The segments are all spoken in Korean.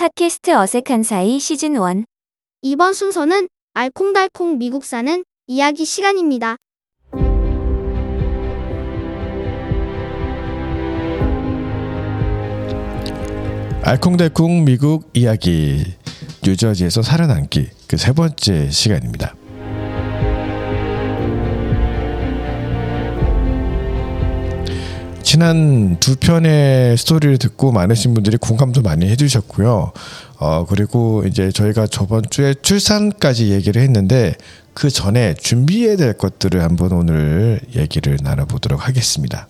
팟캐스트 어색한 사이 시즌 1 이번 순서는 알콩달콩 미국 사는 이야기 시간입니다. 알콩달콩 미국 이야기 뉴저지에서 살아남기 그 세 번째 시간입니다. 지난 두 편의 스토리를 듣고 많으신 분들이 공감도 많이 해주셨고요. 어, 그리고 이제 저희가 저번 주에 출산까지 얘기를 했는데 그 전에 준비해야 될 것들을 한번 오늘 얘기를 나눠보도록 하겠습니다.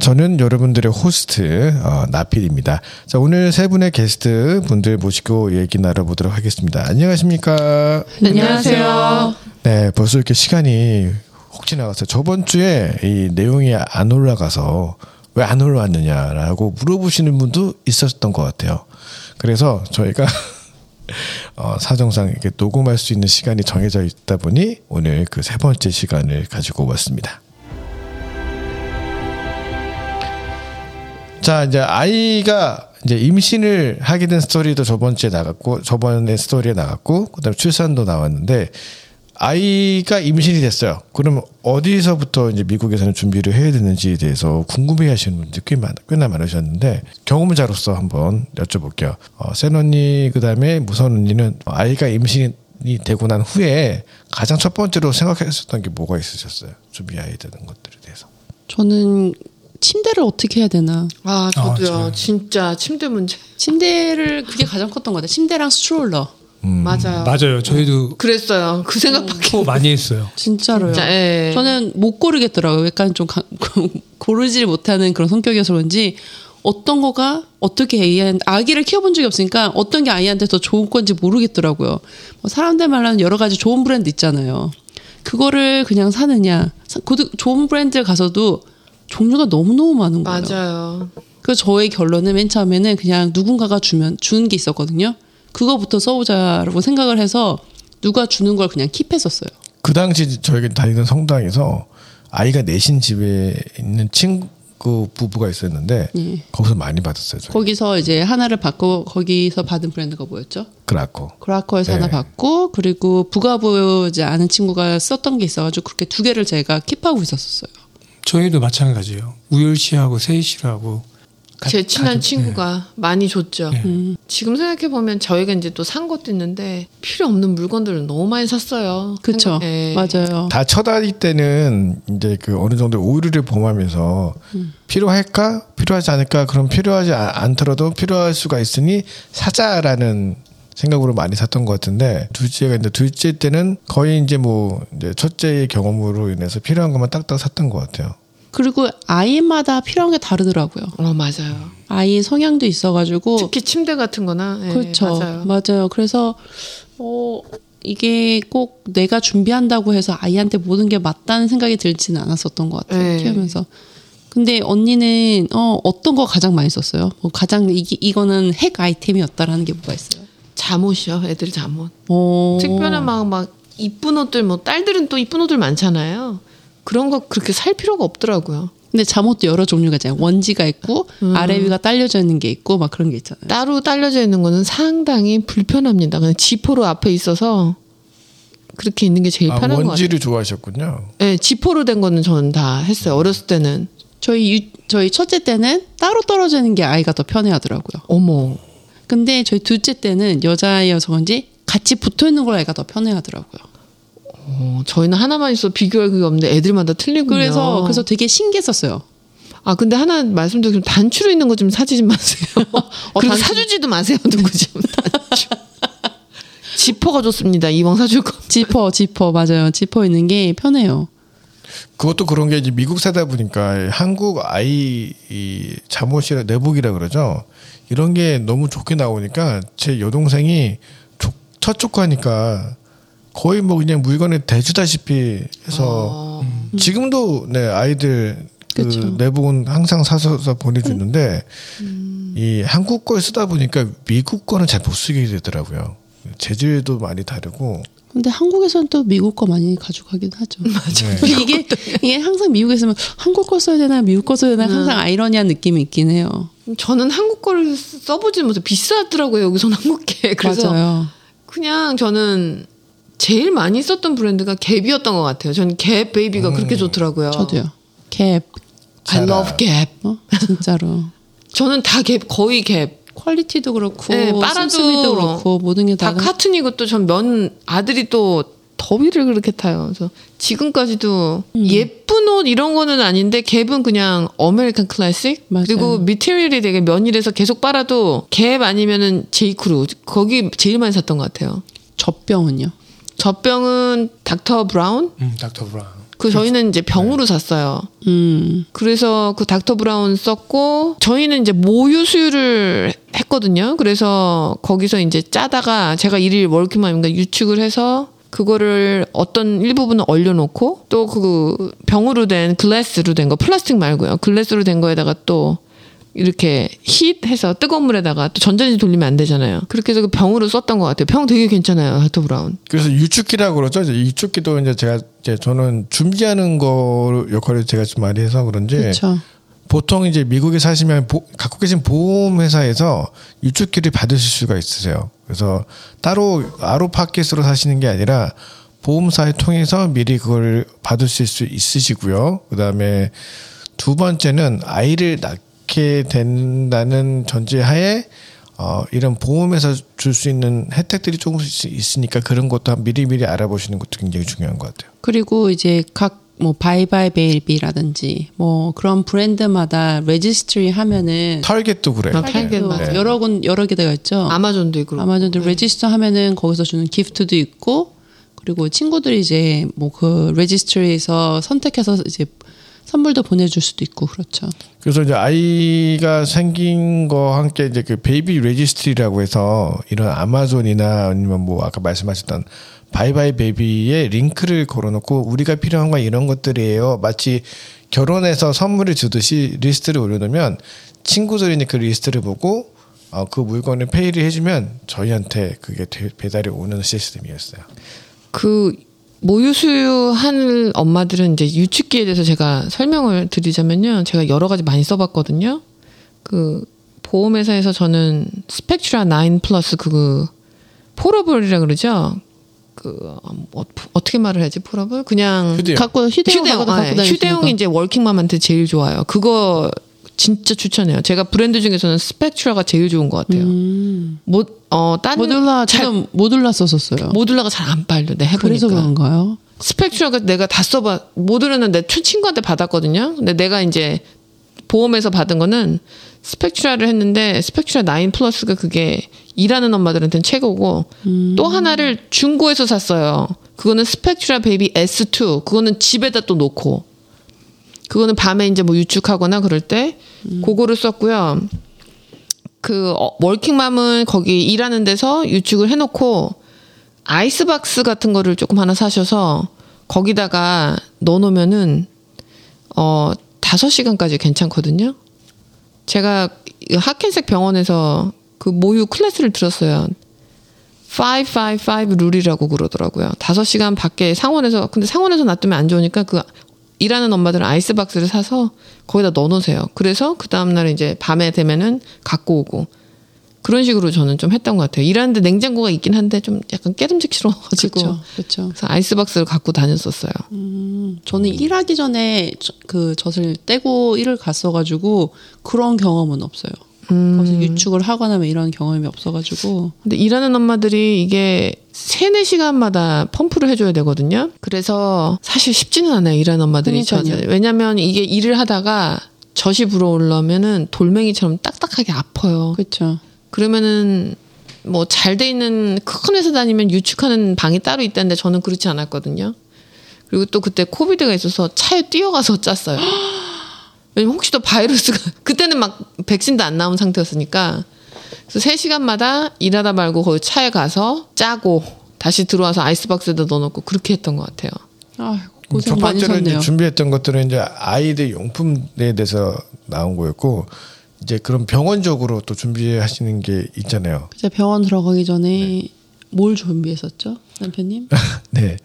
저는 여러분들의 호스트 어, 나필입니다. 자 오늘 세 분의 게스트 분들 모시고 얘기 나눠보도록 하겠습니다. 안녕하십니까? 안녕하세요. 네, 벌써 이렇게 시간이 혹 지나갔어요. 저번 주에 이 내용이 안 올라가서 왜 안 올라왔느냐라고 물어보시는 분도 있었던 것 같아요. 그래서 저희가 어, 사정상 이렇게 녹음할 수 있는 시간이 정해져 있다 보니 오늘 그 세 번째 시간을 가지고 왔습니다. 자 이제 아이가 이제 임신을 하게 된 스토리도 저번 주에 나갔고 저번에 스토리에 나갔고 그다음에 출산도 나왔는데 아이가 임신이 됐어요. 그럼 어디서부터 이제 미국에서는 준비를 해야 되는지에 대해서 궁금해 하시는 분들이 꽤 많, 꽤나 많으셨는데 경험자로서 한번 여쭤볼게요. 어, 센 언니 그 다음에 무선 언니는 아이가 임신이 되고 난 후에 가장 첫 번째로 생각했었던 게 뭐가 있으셨어요? 준비해야 되는 것들에 대해서. 저는 침대를 어떻게 해야 되나. 아, 저도요. 저요. 진짜 침대 문제. 침대를 그게 가장 컸던 것 같아요. 침대랑 stroller. 맞아요. 맞아요. 저희도 그랬어요. 그 생각밖에. 또 많이 했어요. 진짜로요. 진짜, 예. 저는 못 고르겠더라고요. 약간 좀 가, 고르질 못하는 그런 성격이어서 그런지 어떤 거가 어떻게 아이한테 아기를 키워본 적이 없으니까 어떤 게 아이한테 더 좋은 건지 모르겠더라고요. 뭐 사람들 말하는 여러 가지 좋은 브랜드 있잖아요. 그거를 그냥 사느냐. 사- 그 좋은 브랜드 가서도 종류가 너무너무 많은 거예요. 맞아요. 그 저의 결론은 맨 처음에는 그냥 누군가가 주면 주는 게 있었거든요. 그거부터 써보자라고 생각을 해서 누가 주는 걸 그냥 킵했었어요. 그 당시 저희가 다니던 성당에서 아이가 내신 집에 있는 친구 부부가 있었는데 예. 거기서 많이 받았어요. 저희. 거기서 이제 하나를 받고 거기서 받은 브랜드가 뭐였죠? 그라코. 그라코에서 네. 하나 받고 그리고 부가부 이제 아는 친구가 썼던 게 있어가지고 그렇게 두 개를 제가 킵하고 있었어요. 저희도 마찬가지예요. 우열 씨하고 세희 씨하고 가- 제 친한 가족- 친구가 많이 줬죠. 네. 음. 지금 생각해 보면 저희가 이제 또 산 것도 있는데 필요 없는 물건들을 너무 많이 샀어요. 그쵸? 생각- 예. 맞아요. 다첫 아이 때는 이제 그 어느 정도 오류를 범하면서 필요할까 필요하지 않을까 그럼 필요하지 아- 않더라도 필요할 수가 있으니 사자라는 생각으로 많이 샀던 것 같은데 둘째가 이제 둘째 때는 거의 이제 뭐 이제 첫째의 경험으로 인해서 필요한 것만 딱딱 샀던 것 같아요. 그리고 아이마다 필요한 게 다르더라고요. 어, 맞아요. 아이 성향도 있어가지고 특히 침대 같은 거나. 예, 그렇죠. 맞아요. 맞아요. 그래서 어 이게 꼭 내가 준비한다고 해서 아이한테 모든 게 맞다는 생각이 들지는 않았었던 것 같아요. 네. 키우면서. 근데 언니는 어 어떤 거 가장 많이 썼어요? 뭐 가장 이게 이거는 핵 아이템이었다라는 게 뭐가 있어요? 잠옷이요. 애들 잠옷. 어. 특별한 막, 막 이쁜 옷들, 뭐 딸들은 또 이쁜 옷들 많잖아요. 그런 거 그렇게 살 필요가 없더라고요. 근데 잠옷도 여러 종류가 있잖아요. 원지가 있고 음. 아래 위가 딸려져 있는 게 있고 막 그런 게 있잖아요. 따로 딸려져 있는 거는 상당히 불편합니다. 그냥 지퍼로 앞에 있어서 그렇게 있는 게 제일 아, 편한 것 같아요. 원지를 좋아하셨군요. 네, 지퍼로 된 거는 저는 다 했어요. 어렸을 때는. 저희 유, 저희 첫째 때는 따로 떨어져 있는 게 아이가 더 편해하더라고요. 어머. 근데 저희 둘째 때는 여자여서 그런지 같이 붙어 있는 걸 애가 더 편해하더라고요. 어, 저희는 하나만 있어 비교할 그게 없는데 애들마다 틀리군요. 그래서 그래서 되게 신기했었어요. 아 근데 하나 말씀드리면 단추로 있는 거 좀 사주지 마세요. 그리고 단추. 사주지도 마세요. 누구 좀 단추. 지퍼가 좋습니다. 이왕 사줄 거. 지퍼 지퍼 맞아요. 지퍼 있는 게 편해요. 그것도 그런 게 이제 미국 사다 보니까 한국 아이 이 잠옷이라 내복이라 그러죠. 이런 게 너무 좋게 나오니까 제 여동생이 조- 첫 조카니까 거의 뭐 그냥 물건에 대주다시피 해서 어, 지금도 네 아이들 그 그쵸. 내복은 항상 사서 보내주는데 음. 이 한국 걸 쓰다 보니까 미국 거는 잘 못 쓰게 되더라고요. 재질도 많이 다르고 근데 한국에서는 또 미국 거 많이 가져가긴 하죠. 맞아. 이게 이게 항상 미국에서는 한국 거 써야 되나 미국 거 써야 되나 항상 아이러니한 느낌이 있긴 해요. 저는 한국 거를 써보지 못해 비싸더라고요 여기서는 한국 게 그래서 맞아요. 그냥 저는 제일 많이 썼던 브랜드가 Gap이었던 것 같아요. 저는 Gap Baby가 그렇게 좋더라고요. 저도요. Gap. I love Gap. 어? 진짜로. 저는 다 갭 거의 Gap. quality도 그렇고 네, 빨아도 그렇고 모든 게 다 다 cotton이고 또 전 면 아들이 또 더위를 그렇게 타요. 그래서 지금까지도 예쁜 옷 이런 거는 아닌데 Gap은 그냥 American classic 맞아요. 그리고 material이 되게 면이라서 계속 빨아도 갭 아니면은 J.Crew 거기 제일 많이 샀던 것 같아요. 젖병은요. 젖병은 Dr. Brown 음, Dr. Brown. 그 저희는 이제 병으로 샀어요. 음. 그래서 그 Dr. Brown 썼고 저희는 이제 모유 수유를 했거든요. 그래서 거기서 이제 짜다가 제가 일일 워킹맘인가 유축을 해서 그거를 어떤 일부분은 얼려놓고 또 그 병으로 된 glass로 된 거 플라스틱 말고요. glass로 된 거에다가 또 이렇게 heat해서 뜨거운 물에다가 또 전자레인지 돌리면 안 되잖아요. 그렇게 해서 그 병으로 썼던 것 같아요. 병 되게 괜찮아요. Dr. Brown. 그래서 유축기라고 그러죠. 이제 유축기도 이제 제가 이제 저는 준비하는 거 역할을 제가 좀 많이 해서 그런지 그렇죠. 보통 이제 미국에 사시면 보- 갖고 계신 보험 회사에서 유축기를 받으실 수가 있으세요. 그래서 따로 아로파켓으로 사시는 게 아니라 보험사를 통해서 미리 그걸 받으실 수 있으시고요. 그다음에 두 번째는 아이를 낳 게 된다는 전제하에 어, 이런 보험에서 줄 수 있는 혜택들이 조금씩 있으니까 그런 것도 미리 미리 알아보시는 것도 굉장히 중요한 것 같아요. 그리고 이제 각 뭐 buybuy Baby라든지 뭐 그런 브랜드마다 registry 하면은 타겟도 그래요. 아, 타겟 또 맞아요. 여러 군 여러 개가 있죠. 아마존도 있고. 아마존도 register 하면은 거기서 주는 gift도 있고 그리고 친구들이 이제 뭐 그 registry에서 선택해서 이제 선물도 보내줄 수도 있고 그렇죠. 그래서 이제 아이가 생긴 거 함께 이제 그 baby registry라고 해서 이런 아마존이나 아니면 뭐 아까 말씀하셨던 buybuy Baby에 링크를 걸어놓고 우리가 필요한 건 이런 것들이에요. 마치 결혼해서 선물을 주듯이 리스트를 올려놓으면 친구들이 이제 그 리스트를 보고 어, 그 물건을 pay를 해주면 저희한테 그게 되- 배달이 오는 시스템이었어요. 그 모유 수유한 엄마들은 이제 유축기에 대해서 제가 설명을 드리자면요. 제가 여러 가지 많이 써봤거든요. 그 보험회사에서 저는 Spectra 9 플러스 그 portable이라 그러죠. 그 어, 어떻게 말을 해야지 portable? 그냥 휴대용. 갖고 휴대용 휴대용, 갖고 아, 있는 휴대용이 거. 이제 워킹맘한테 제일 좋아요. 그거 진짜 추천해요. 제가 브랜드 중에서는 Spectra가 제일 좋은 것 같아요. 음. 모, 어, 딴 Medela 잘- 저는 Medela 썼었어요. Medela가 잘 안 빨려. 내 해보니까. 그래서 그런가요? Spectra가 내가 다 써봐. Medela는 내 친- 친구한테 받았거든요. 근데 내가 이제 보험에서 받은 거는 Spectra를 했는데 Spectra 9 Plus가 그게 일하는 엄마들한테는 최고고 또 하나를 중고에서 샀어요. 그거는 Spectra Baby S2. 그거는 집에다 또 놓고 그거는 밤에 이제 뭐 유축하거나 그럴 때 그거를 썼고요. 그 어, 워킹맘은 거기 일하는 데서 유축을 해놓고 아이스박스 같은 거를 조금 하나 사셔서 거기다가 넣어놓으면은 어 다섯 시간까지 괜찮거든요. 제가 이 Hackensack 병원에서 그 모유 클래스를 들었어요. 555 룰이라고 그러더라고요. 다섯 시간 밖에 상온에서 근데 상온에서 놔두면 안 좋으니까 그 일하는 엄마들은 아이스박스를 사서 거기다 넣어놓으세요. 그래서 그 다음날 이제 밤에 되면은 갖고 오고 그런 식으로 저는 좀 했던 것 같아요. 일하는데 냉장고가 있긴 한데 좀 약간 께름직스러워가지고 그렇죠. 그렇죠. 그래서 아이스박스를 갖고 다녔었어요. 저는 일하기 전에 저- 그 젖을 떼고 일을 갔어가지고 그런 경험은 없어요. 거기서 유축을 하거나 뭐 이런 경험이 없어가지고 근데 일하는 엄마들이 이게 세네 시간마다 펌프를 해줘야 되거든요. 그래서 사실 쉽지는 않아요. 일하는 엄마들이. 그러니까요. 왜냐면 이게 일을 하다가 젖이 불어올라면은 돌멩이처럼 딱딱하게 아파요. 그렇죠. 그러면은 뭐 잘 돼 있는 큰 회사 다니면 유축하는 방이 따로 있다는데 저는 그렇지 않았거든요. 그리고 또 그때 코비드가 있어서 차에 뛰어가서 짰어요. 왜냐면 혹시 또 바이러스가 그때는 막 백신도 안 나온 상태였으니까 그래서 3시간마다 일하다 말고 거기 차에 가서 짜고 다시 들어와서 아이스박스에다 넣어놓고 그렇게 했던 것 같아요. 아이고 첫 고생 많이 번째로 이제. 준비했던 것들은 이제 아이들 용품에 대해서 나온 거였고 이제 그런 병원적으로 또 준비하시는 게 있잖아요. 이제 병원 들어가기 전에 뭘 준비했었죠, 남편님? 네.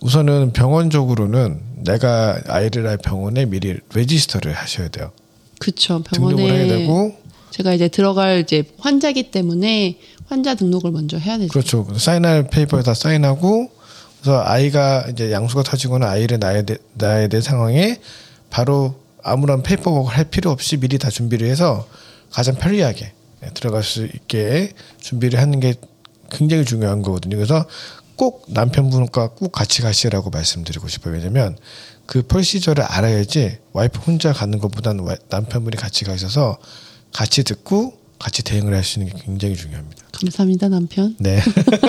우선은 병원적으로는 내가 아이를 낳을 병원에 미리 register를 하셔야 돼요. 그쵸 등록을 해야 병원에 되고 제가 이제 들어갈 이제 환자기 때문에 환자 등록을 먼저 해야 되죠. 그렇죠. 사인할 페이퍼에 다 사인하고 그래서 아이가 이제 양수가 터지거나 아이를 낳아야, 돼, 낳아야 될 상황에 바로 아무런 paperwork를 할 필요 없이 미리 다 준비를 해서 가장 편리하게 네, 들어갈 수 있게 준비를 하는 게 굉장히 중요한 거거든요. 그래서 꼭 남편분과 꼭 같이 가시라고 말씀드리고 싶어요. 왜냐면 그 procedure를 알아야지 와이프 혼자 가는 것보다는 와- 남편분이 같이 가셔서 같이 듣고 같이 대응을 할 수 있는 게 굉장히 중요합니다. 감사합니다 남편. 네.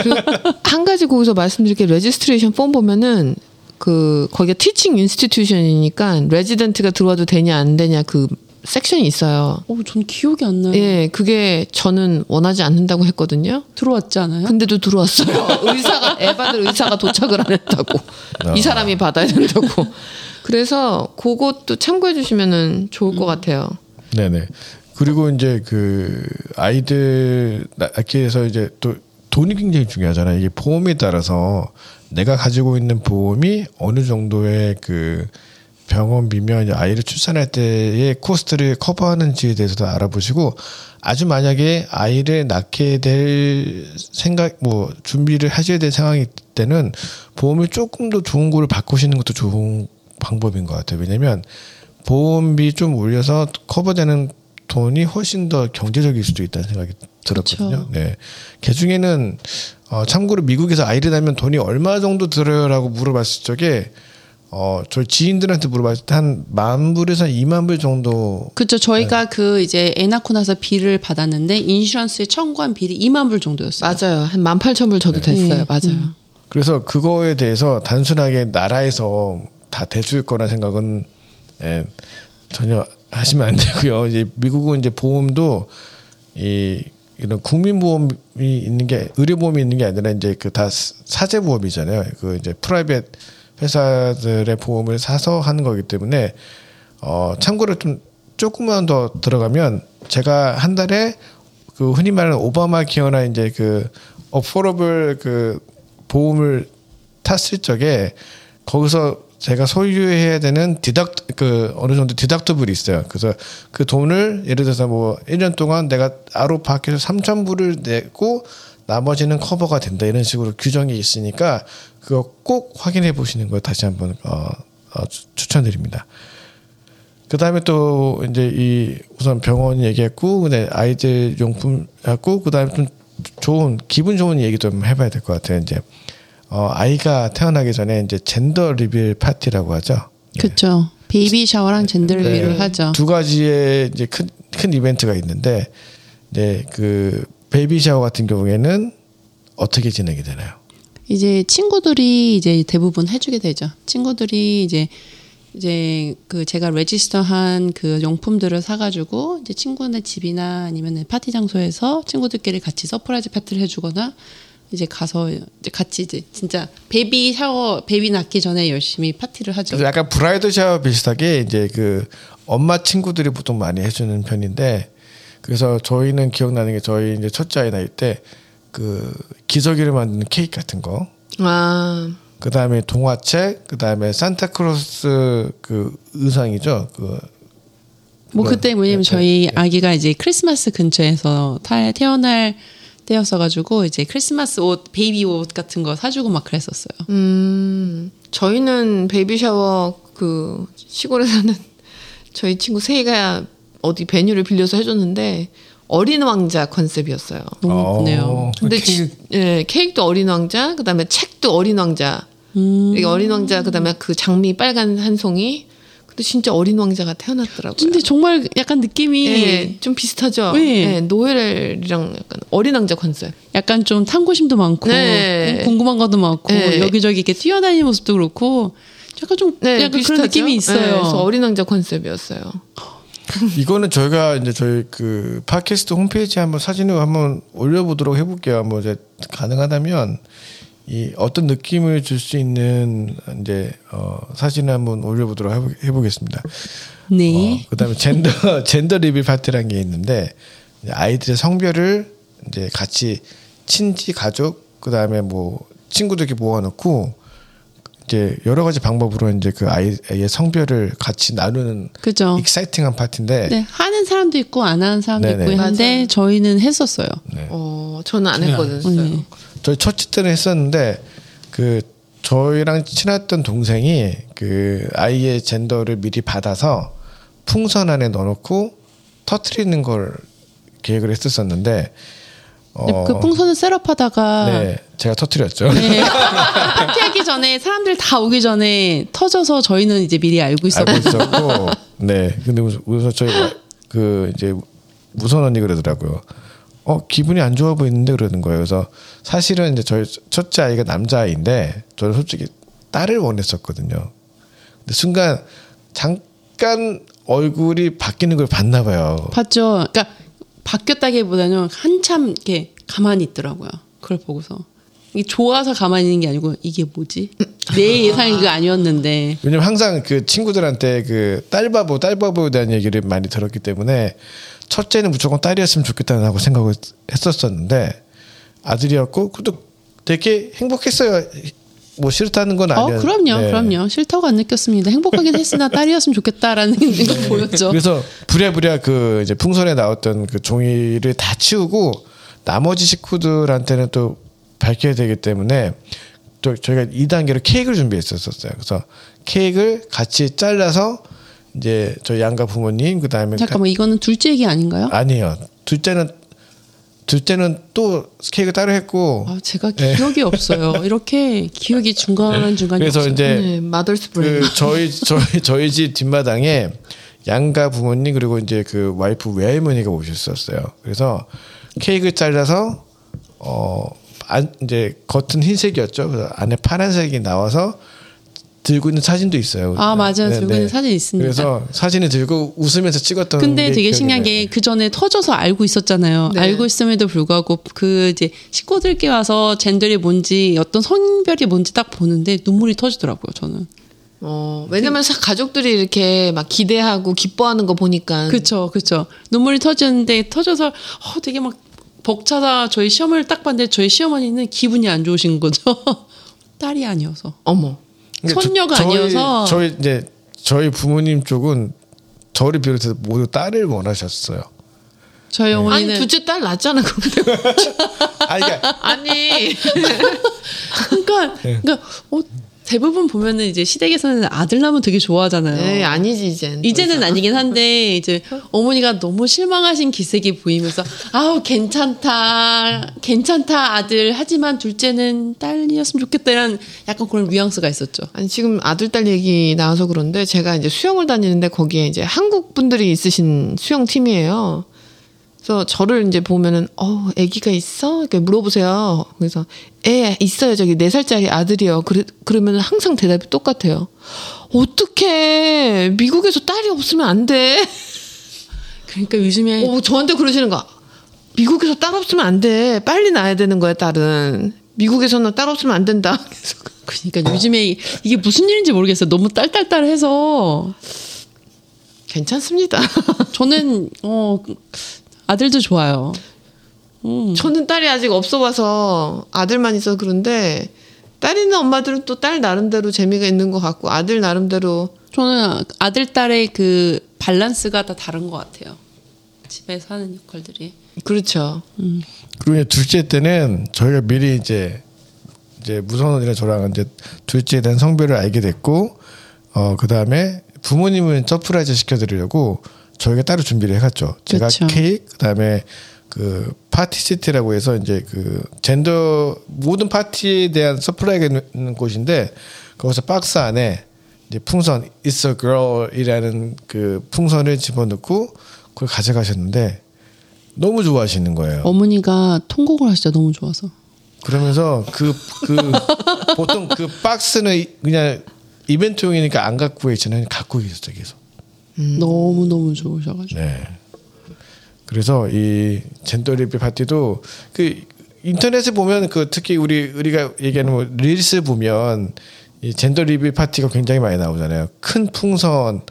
한 가지 거기서 말씀드릴 게 registration form 보면은 그 거기가 teaching institution이니까 레지던트가 들어와도 되냐 안 되냐 그 섹션이 있어요. 어, 전 기억이 안 나요. 예, 그게 저는 원하지 않는다고 했거든요. 들어왔지 않아요? 근데도 들어왔어요. 의사가 에바들 의사가 도착을 안 했다고. 이 사람이 받아야 된다고. 그래서 그것도 참고해 주시면은 좋을 것 같아요. 네 네. 그리고 이제 그 아이들 낳기 위해서 이제 또 돈이 굉장히 중요하잖아요. 이게 보험에 따라서 내가 가지고 있는 보험이 어느 정도의 그 병원비며 이제 아이를 출산할 때의 코스트를 커버하는지에 대해서도 알아보시고 아주 만약에 아이를 낳게 될 생각 뭐 준비를 하셔야 될 상황일 때는 보험을 조금 더 좋은 거를 바꾸시는 것도 좋은 방법인 것 같아요. 왜냐면 보험비 좀 올려서 커버되는 돈이 훨씬 더 경제적일 수도 있다는 생각이 들었거든요. 그쵸. 네. 개 중에는 어, 참고로 미국에서 아이를 낳으면 돈이 얼마 정도 들어요라고 물어봤을 적에 어, 저희 지인들한테 물어봤을 때 한 만 불에서 이만 불 정도 그렇죠. 네. 저희가 그 이제 애 낳고 나서 bill을 받았는데 insurance에 청구한 bill이 2만 불 정도였어요. 맞아요. 한 18,000불 저도 됐어요. 네. 맞아요. 음. 그래서 그거에 대해서 단순하게 나라에서 다 대줄 거라 생각은 예, 전혀 하시면 안 되고요. 이제 미국은 이제 보험도 이 이런 국민보험이 있는 게 의료보험이 있는 게 아니라 이제 그 다 사제 보험이잖아요. 그 이제 private 회사들의 보험을 사서 하는 거기 때문에 어 참고로 좀 조금만 더 들어가면 제가 한 달에 그 흔히 말하는 오바마 케어나 이제 그 어포러블 그 보험을 탔을 적에 거기서 제가 소유해야 되는 디덕 그 어느 정도 디덕터블이 있어요. 그래서 그 돈을 예를 들어서 뭐 1년 동안 내가 아로 밖에서 3천 불을 내고 나머지는 커버가 된다 이런 식으로 규정이 있으니까 그거 꼭 확인해 보시는 걸 다시 한번 어, 어, 추- 추천드립니다. 그 다음에 또 이제 이 우선 병원 얘기했고, 근데 아이들 용품 했고, 그 다음에 좀 좋은 기분 좋은 얘기 좀 해봐야 될 것 같아요. 이제 어 아이가 태어나기 전에 이제 gender reveal party라고 하죠. 네. 그렇죠. baby shower랑 gender reveal을 하죠. 두 가지의 이제 큰, 큰 이벤트가 있는데, 이제 그 baby shower 같은 경우에는 어떻게 진행이 되나요? 이제 친구들이 이제 대부분 해주게 되죠. 친구들이 이제 이제 그 제가 register한 그 용품들을 사가지고 이제 친구네 집이나 아니면 파티 장소에서 친구들끼리 같이 surprise party를 해주거나 이제 가서 이제 같이 이제 진짜 baby shower baby 낳기 전에 열심히 파티를 하죠. 약간 bride shower 비슷하게 이제 그 엄마 친구들이 보통 많이 해주는 편인데 그래서 저희는 기억나는 게 저희 이제 첫째 아이 낳을 때 그 기저귀로 만드는 케이크 같은 거, 아, 그 다음에 동화책, 그 다음에 산타클로스 그 의상이죠. 그 뭐 그때 뭐냐면 네, 저희 네. 아기가 이제 크리스마스 근처에서 타, 태어날 때였어 가지고 이제 크리스마스 옷 baby 옷 같은 거 사주고 막 그랬었어요. 음, 저희는 baby shower 그 시골에 사는 저희 친구 세이가 어디 venue를 빌려서 해줬는데 어린 왕자 컨셉이었어요. 너무 어. 예쁘네요. 근데 케이크. 지- 예, 케이크도 어린 왕자, 그다음에 책도 어린 왕자. 음. 이게 어린 왕자, 그다음에 그 장미 빨간 한 송이. 근데 진짜 어린 왕자가 태어났더라고요. 근데 정말 약간 느낌이 예, 좀 비슷하죠. 네. 예, 노엘이랑 약간 어린 왕자 컨셉. 약간 좀 탐구심도 많고 네. 음, 궁금한 것도 많고 네. 여기저기 이렇게 뛰어다니는 모습도 그렇고 약간 좀 네, 약간 비슷하죠? 그런 느낌이 예, 있어요. 그래서 어린 왕자 컨셉이었어요. 이거는 저희가 이제 저희 그 팟캐스트 홈페이지에 한번 사진을 한번 올려보도록 해볼게요. 뭐 이제 가능하다면 이 어떤 느낌을 줄 수 있는 이제 어 사진을 한번 올려보도록 해보, 해보겠습니다. 네. 어, 그다음에 젠더 젠더 리빌 파티라는 게 있는데 아이들의 성별을 이제 같이 친지 가족 그다음에 뭐 친구들끼리 모아놓고 이제 여러 가지 방법으로 이제 그 아이의 성별을 같이 나누는 그죠. exciting한 파티인데 네, 하는 사람도 있고 안 하는 사람도 네네. 있고 했는데 맞아요. 저희는 했었어요. 어, 저는 안 저는 안 했거든요. 네. 저희 첫째 때는 했었는데 그 저희랑 친했던 동생이 그 아이의 gender를 미리 받아서 풍선 안에 넣어놓고 터트리는 걸 계획을 했었었는데 어, 그 풍선을 셋업하다가 네 제가 터트렸죠. 네. 파티하기 전에 사람들 다 오기 전에 터져서 저희는 이제 미리 알고. 있었고 네 근데 우선- 우선 저희 그 이제 무선 언니 그러더라고요. 어 기분이 안 좋아 보이는데 그러는 거예요. 그래서 사실은 이제 저희 첫째 아이가 남자 아이인데 저는 솔직히 딸을 원했었거든요. 근데 순간 잠깐 얼굴이 바뀌는 걸 봤나 봐요. 봤죠. 그러니까 바뀌었다기보다는 한참 이렇게 가만히 있더라고요. 그걸 보고서 이게 좋아서 가만히 있는 게 아니고 이게 뭐지? 내 예상이 그거 아니었는데 왜냐면 항상 그 친구들한테 그 딸바보 딸바보에 대한 얘기를 많이 들었기 때문에 첫째는 무조건 딸이었으면 좋겠다는 하고 생각을 했었었는데 아들이었고 그것도 되게 행복했어요. 뭐 싫다는 건어 아니에요. 그럼요, 네. 그럼요. 싫다고 안 느꼈습니다. 행복하긴 했으나 딸이었으면 좋겠다라는 거 보였죠. 그래서 부랴부랴 그 이제 풍선에 나왔던 그 종이를 다 치우고 나머지 식구들한테는 또 밝혀야 되기 때문에 또 저희가 2단계로 케이크를 준비했었어요. 그래서 케이크를 같이 잘라서 이제 저희 양가 부모님 그다음에 잠깐만 이거는 둘째 얘기 아닌가요? 아니에요. 둘째는 둘째는 또 케이크 따로 했고 아, 제가 기억이 없어요. 이렇게 기억이 중간 중간. 그래서 이제 네, mother's brain. 그 저희 저희 저희 집 뒷마당에 양가 부모님 그리고 이제 그 와이프 외할머니가 오셨었어요. 그래서 케이크 잘라서 어 안 이제 겉은 흰색이었죠. 그래서 안에 파란색이 나와서 들고 있는 사진도 있어요. 아, 맞아요. 네, 들고 있는 사진 있습니다. 그래서 사진을 들고 웃으면서 찍었던. 근데 게 되게 신기한. 게 그 전에 터져서 알고 있었잖아요. 네. 알고 있음에도 불구하고 그 이제 식구들께 와서 젠더이 뭔지 어떤 성별이 뭔지 딱 보는데 눈물이 터지더라고요. 저는. 어, 왜냐면 사- 가족들이 이렇게 막 기대하고 기뻐하는 거 보니까. 그쵸, 그쵸. 눈물이 터지는데 터져서 어, 되게 막 벅차다 저희 시어머니를 딱 봤는데 저희 시어머니는 기분이 안 좋으신 거죠. 딸이 아니어서. 어머. 그러니까 저- 손녀가 저희- 아니어서. 저희 이제 저희 부모님 쪽은 저를 비롯해서 모두 딸을 원하셨어요. 저희 아니 어머니는 둘째 딸 낳잖아 근데. 아니 그러니까 아니. 그러니까, 네. 그러니까 어, 대부분 보면은 이제 시댁에서는 아들 낳으면 되게 좋아하잖아요. 에이, 아니지 이젠. 이제는 아니긴 한데 이제 어머니가 너무 실망하신 기색이 보이면서 아우 괜찮다 괜찮다 아들 하지만 둘째는 딸이었으면 좋겠다 이런 약간 그런 뉘앙스가 있었죠. 아니 지금 아들 딸 얘기 나와서 그런데 제가 이제 수영을 다니는데 거기에 이제 한국 분들이 있으신 수영 팀이에요. 그래서 저를 이제 보면은 어 아기가 있어 이렇게 물어보세요. 그래서 애 있어요 저기 네 살짜리 아들이요. 그래 그러면 항상 대답이 똑같아요. 어떻게 미국에서 딸이 없으면 안 돼? 그러니까 요즘에 어, 저한테 그러시는 거. 미국에서 딸 없으면 안 돼. 빨리 낳아야 되는 거야 딸은. 미국에서는 딸 없으면 안 된다. 그러니까 요즘에 이게 무슨 일인지 모르겠어요. 너무 딸딸딸해서 괜찮습니다. 저는 어 아들도 좋아요. 음. 저는 딸이 아직 없어 봐서 아들만 있어서 그런데 딸 있는 엄마들은 또 딸 나름대로 재미가 있는 것 같고 아들 나름대로 저는 아들 딸의 그 밸런스가 다 다른 것 같아요. 집에서 하는 역할들이. 그렇죠. 그리고 이제 둘째 때는 저희가 미리 이제 이제 무선언이랑 저랑 이제 둘째에 대한 성별을 알게 됐고 어 그다음에 부모님은 surprise 시켜드리려고 저희가 따로 준비를 해갔죠. 제가 그쵸. 케이크 그다음에 그 Party City라고 해서 이제 그 젠더 모든 파티에 대한 surprise가 있는 곳인데 거기서 박스 안에 이제 풍선 It's a Girl이라는 그 풍선을 집어넣고 그걸 가져가셨는데 너무 좋아하시는 거예요. 어머니가 통곡을 하시죠. 너무 좋아서. 그러면서 그, 그, 보통 그 박스는 그냥 이벤트용이니까 안 갖고 계시는 갖고 계셨어요, 계속. 너무 너무 좋으셔가지고. 네. 그래서 이 젠더 리뷰 파티도 그 인터넷에 보면 그 특히 우리 우리가 얘기하는 뭐 릴스 보면 이 젠더 리뷰 파티가 굉장히 많이 나오잖아요. 큰 풍선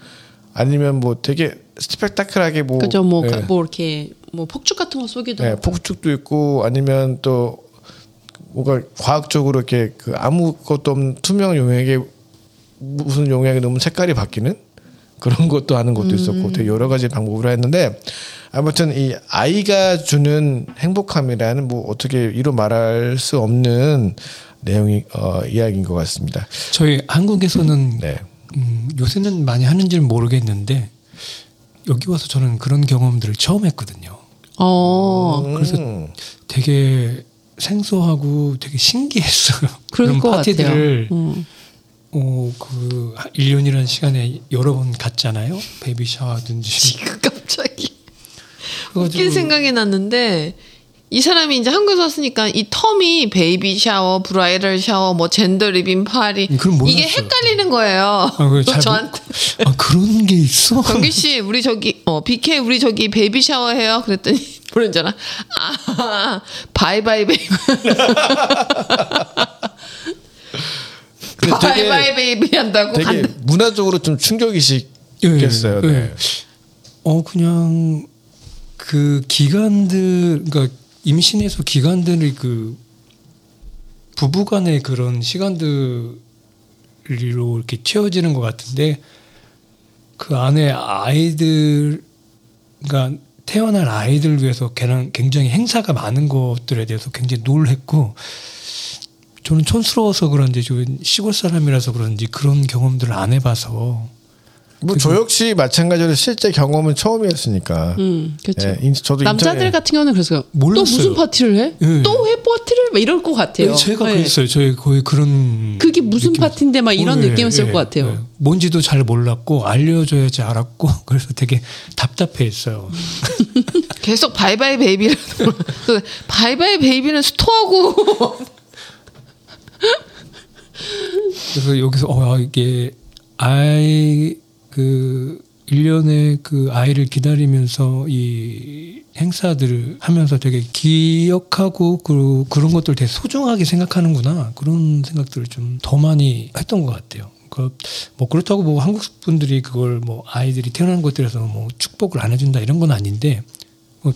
아니면 뭐 되게 스펙타클하게 뭐 그죠. 뭐, 네. 가- 뭐 이렇게 뭐 폭죽 같은 거 쏘기도 네, 하고. 폭죽도 있고 아니면 또 뭐가 과학적으로 이렇게 그 아무것도 없는 투명 용액에 무슨 용액이 넣으면 색깔이 바뀌는 그런 것도 하는 것도 있었고 되게 여러 가지 방법으로 했는데 아무튼 이 아이가 주는 행복함이라는 뭐 어떻게 이로 말할 수 없는 내용이 어, 이야기인 것 같습니다. 저희 한국에서는 네. 음, 요새는 많이 하는지는 모르겠는데 여기 와서 저는 그런 경험들을 처음 했거든요. 어, 그래서 음. 되게 생소하고 되게 신기했어요. 그런 것 파티들을 같아요. 음. 어, 그 1년이라는 시간에 여러 번 갔잖아요. baby shower든지. 지금 갑자기 웃긴 생각이 났는데 이 사람이 이제 한국에서 왔으니까 이 term이 baby shower, bridal shower, 뭐 gender revealing party 음. 이게 헷갈리는 거예요. 아, 저한테 아 그런 게 있어? 경기 씨 우리 저기 어 BK 우리 저기 baby shower 해요. 그랬더니 모르잖아. 아 bye bye baby. 근데 되게- bye bye baby 한다고. 되게 간- 문화적으로 좀 충격이시겠어요. 예, 네. 예. 어 그냥 그 기간들 그러니까 임신해서 기간들이 그 부부간의 그런 시간들로 이렇게 채워지는 것 같은데 그 안에 아이들 그러니까 태어날 아이들 위해서 걔는 굉장히 행사가 많은 것들에 대해서 굉장히 놀랬고 저는 촌스러워서 그런지 좀 시골 사람이라서 그런지 그런 경험들을 안 해봐서 뭐저 역시 마찬가지로 실제 경험은 처음이었으니까. 음, 그렇죠. 예, 인- 저도 남자들 인터넷- 같은 경우는 그래서 또 몰랐어요. 무슨 파티를 해? 예. 또해 파티를? 막 이럴 것 같아요. 제가 예. 그랬어요. 저희 거의 그런 그게 무슨 느낌- 파티인데 막 이런 어, 예, 느낌이었을 예, 것 같아요. 예. 뭔지도 잘 몰랐고 알려줘야지 알았고 그래서 되게 답답해했어요. 계속 바이바이 베이비를 그 바이바이 베이비는 스토하고 그래서 여기서 어 아, 이게 아이 그 1년에 그 아이를 기다리면서 이 행사들을 하면서 되게 기억하고 그, 그런 것들 되게 소중하게 생각하는구나 그런 생각들을 좀 더 많이 했던 것 같아요. 그 뭐 그렇다고 뭐 한국 분들이 그걸 뭐 아이들이 태어난 것들에서 뭐 축복을 안 해준다 이런 건 아닌데 뭐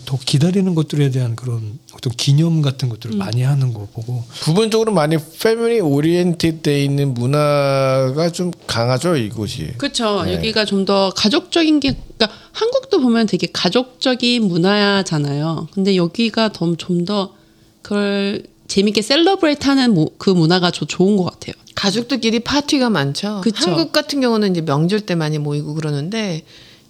더 기다리는 것들에 대한 그런 어떤 기념 같은 것들을 많이 하는 거 보고 부분적으로 많이 family oriented 돼 있는 문화가 좀 강하죠 이곳이. 그렇죠. 네. 여기가 좀 더 가족적인 게 그러니까 한국도 보면 되게 가족적인 문화잖아요. 근데 여기가 좀더 그걸 재밌게 celebrate하는 그 문화가 저 좋은 것 같아요. 가족들끼리 파티가 많죠. 그쵸. 한국 같은 경우는 이제 명절 때 많이 모이고 그러는데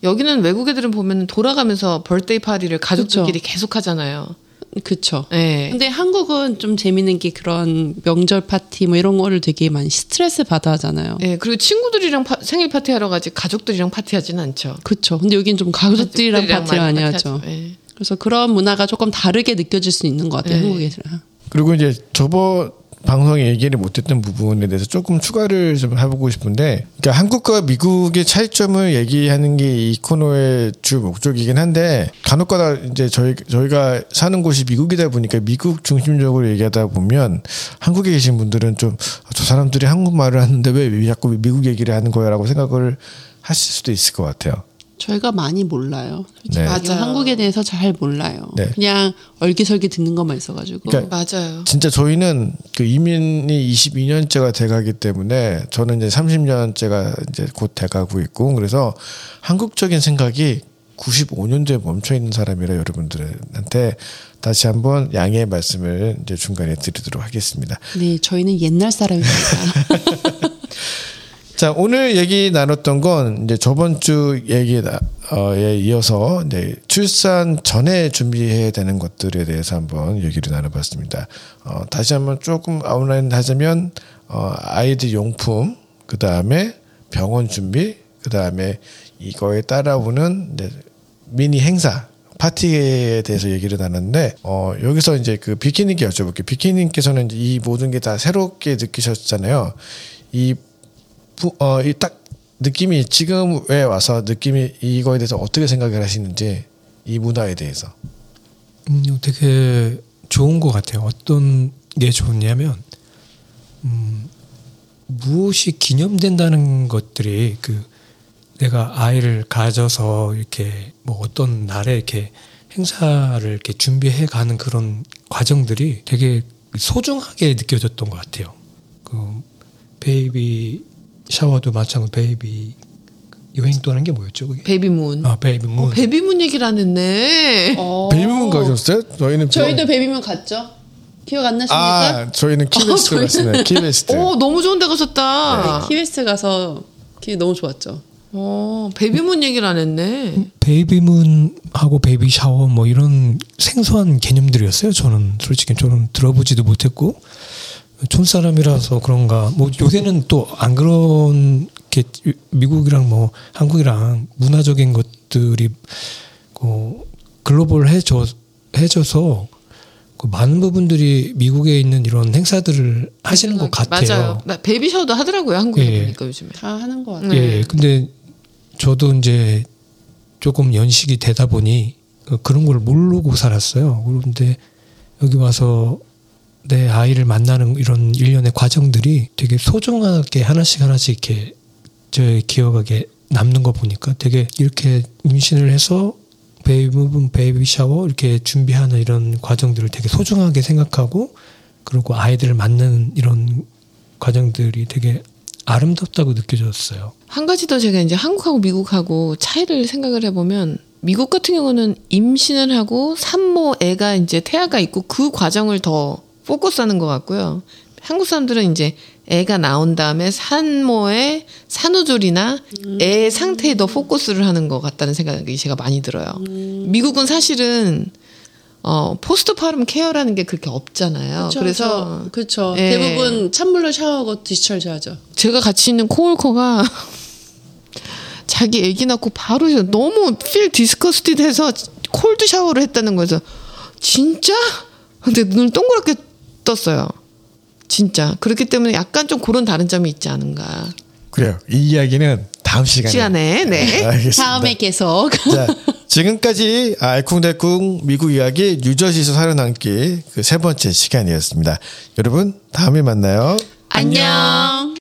여기는 외국 애들은 보면 돌아가면서 birthday party를 가족들끼리 계속 하잖아요. 그렇죠. 네. 근데 한국은 좀 재밌는 게 그런 명절 파티 뭐 이런 거를 되게 많이 스트레스 받아 하잖아요. 예, 그리고 친구들이랑 파- 생일 파티 하러 가지 가족들이랑 파티하지는 않죠. 그렇죠. 근데 여기는 좀 가족들이랑 파티를 많이 하죠. 예. 그래서 그런 문화가 조금 다르게 느껴질 수 있는 것 같아요. 네. 한국에서랑. 그리고 이제 저번 방송에 얘기를 못했던 부분에 대해서 조금 추가를 좀 해보고 싶은데, 그러니까 한국과 미국의 차이점을 얘기하는 게 이 코너의 주 목적이긴 한데, 간혹가다 이제 저희 저희가 사는 곳이 미국이다 보니까 미국 중심적으로 얘기하다 보면 한국에 계신 분들은 좀 저 사람들이 한국말을 하는데 왜 자꾸 미국 얘기를 하는 거야라고 생각을 하실 수도 있을 것 같아요. 저희가 많이 몰라요. 네. 맞아요. 한국에 대해서 잘 몰라요. 네. 그냥 얼기설기 듣는 것만 있어가지고. 그러니까 맞아요. 진짜 저희는 그 이민이 22년째가 돼가기 때문에 저는 이제 30년째가 이제 곧 돼가고 있고 그래서 한국적인 생각이 95년도에 멈춰 있는 사람이라 여러분들한테 다시 한번 양해의 말씀을 이제 중간에 드리도록 하겠습니다. 네, 저희는 옛날 사람입니다. 자 오늘 얘기 나눴던 건 이제 저번 주 얘기에 이어서 이제 출산 전에 준비해야 되는 것들에 대해서 한번 얘기를 나눠봤습니다. 어, 다시 한번 조금 아웃라인 하자면 어, 아이들 용품 그 다음에 병원 준비 그 다음에 이거에 따라오는 이제 미니 행사 파티에 대해서 얘기를 나눴는데 어 여기서 이제 그 비키님께 여쭤볼게요. 비키님께서는 이 모든 게 다 새롭게 느끼셨잖아요. 이 어, 이 딱 느낌이 지금에 와서 느낌이 이거에 대해서 어떻게 생각을 하시는지 이 문화에 대해서. 음, 되게 좋은 것 같아요. 어떤 게 좋냐면 음, 무엇이 기념된다는 것들이 그 내가 아이를 가져서 이렇게 뭐 어떤 날에 이렇게 행사를 이렇게 준비해 가는 그런 과정들이 되게 소중하게 느껴졌던 것 같아요. 그 baby shower도 마찬가지 baby 여행 떠난 게 뭐였죠? 그게? babymoon. 아 babymoon. 어, babymoon 얘기를 안 했네. babymoon 가셨어요? 저희는 저희도 babymoon 갔죠. 기억 안 나십니까? 아 저희는 Key West 어, 갔습니다. Key West. 오 너무 좋은 데 가셨다. 네, Key West 가서 기 너무 좋았죠. 어, babymoon 얘기를 안 했네. babymoon하고 baby shower 뭐 이런 생소한 개념들이었어요. 저는 솔직히 저는 들어보지도 못했고 촌사람이라서 그런가. 뭐 요새는 또 안 그런 게 미국이랑 뭐 한국이랑 문화적인 것들이 그 글로벌해져 해져서 그 많은 부분들이 미국에 있는 이런 행사들을 하시는 것 같아요. 맞아요. 나 베이비 샤워도 하더라고요 한국에 예. 보니까 요즘에. 다 하는 것 같아요. 네. 예, 근데 저도 이제 조금 연식이 되다 보니 그- 그런 걸 모르고 살았어요. 그런데 여기 와서 내 아이를 만나는 이런 일련의 과정들이 되게 소중하게 하나씩 하나씩 이렇게 제 기억하게 남는 거 보니까 되게 이렇게 임신을 해서 baby baby shower 이렇게 준비하는 이런 과정들을 되게 소중하게 생각하고 그리고 아이들을 만나는 이런 과정들이 되게 아름답다고 느껴졌어요. 한 가지 더 제가 이제 한국하고 미국하고 차이를 생각을 해보면 미국 같은 경우는 임신을 하고 산모 애가 이제 태아가 있고 그 과정을 더 포커스 하는 것 같고요. 한국 사람들은 이제 애가 나온 다음에 산모의 산후조리나 애 상태에 더 포커스를 하는 것 같다는 생각이 제가 많이 들어요. 미국은 사실은 어 postpartum care라는 게 그렇게 없잖아요. 그쵸, 그래서 그렇죠. 예. 대부분 찬물로 샤워하고 discharge하죠. 제가 같이 있는 coworker가 자기 아기 낳고 바로 너무 feel disgusted해서 cold shower를 했다는 거에서 진짜? 근데 눈을 동그랗게 떴어요. 진짜 그렇기 때문에 약간 좀 그런 다른 점이 있지 않은가. 그래요. 이 이야기는 다음 시간에. 시간에 네. 알겠습니다. 다음에 계속. 자, 지금까지 알콩달콩 미국 이야기 뉴저지에서 살아남기 그 세 번째 시간이었습니다. 여러분 다음에 만나요. 안녕.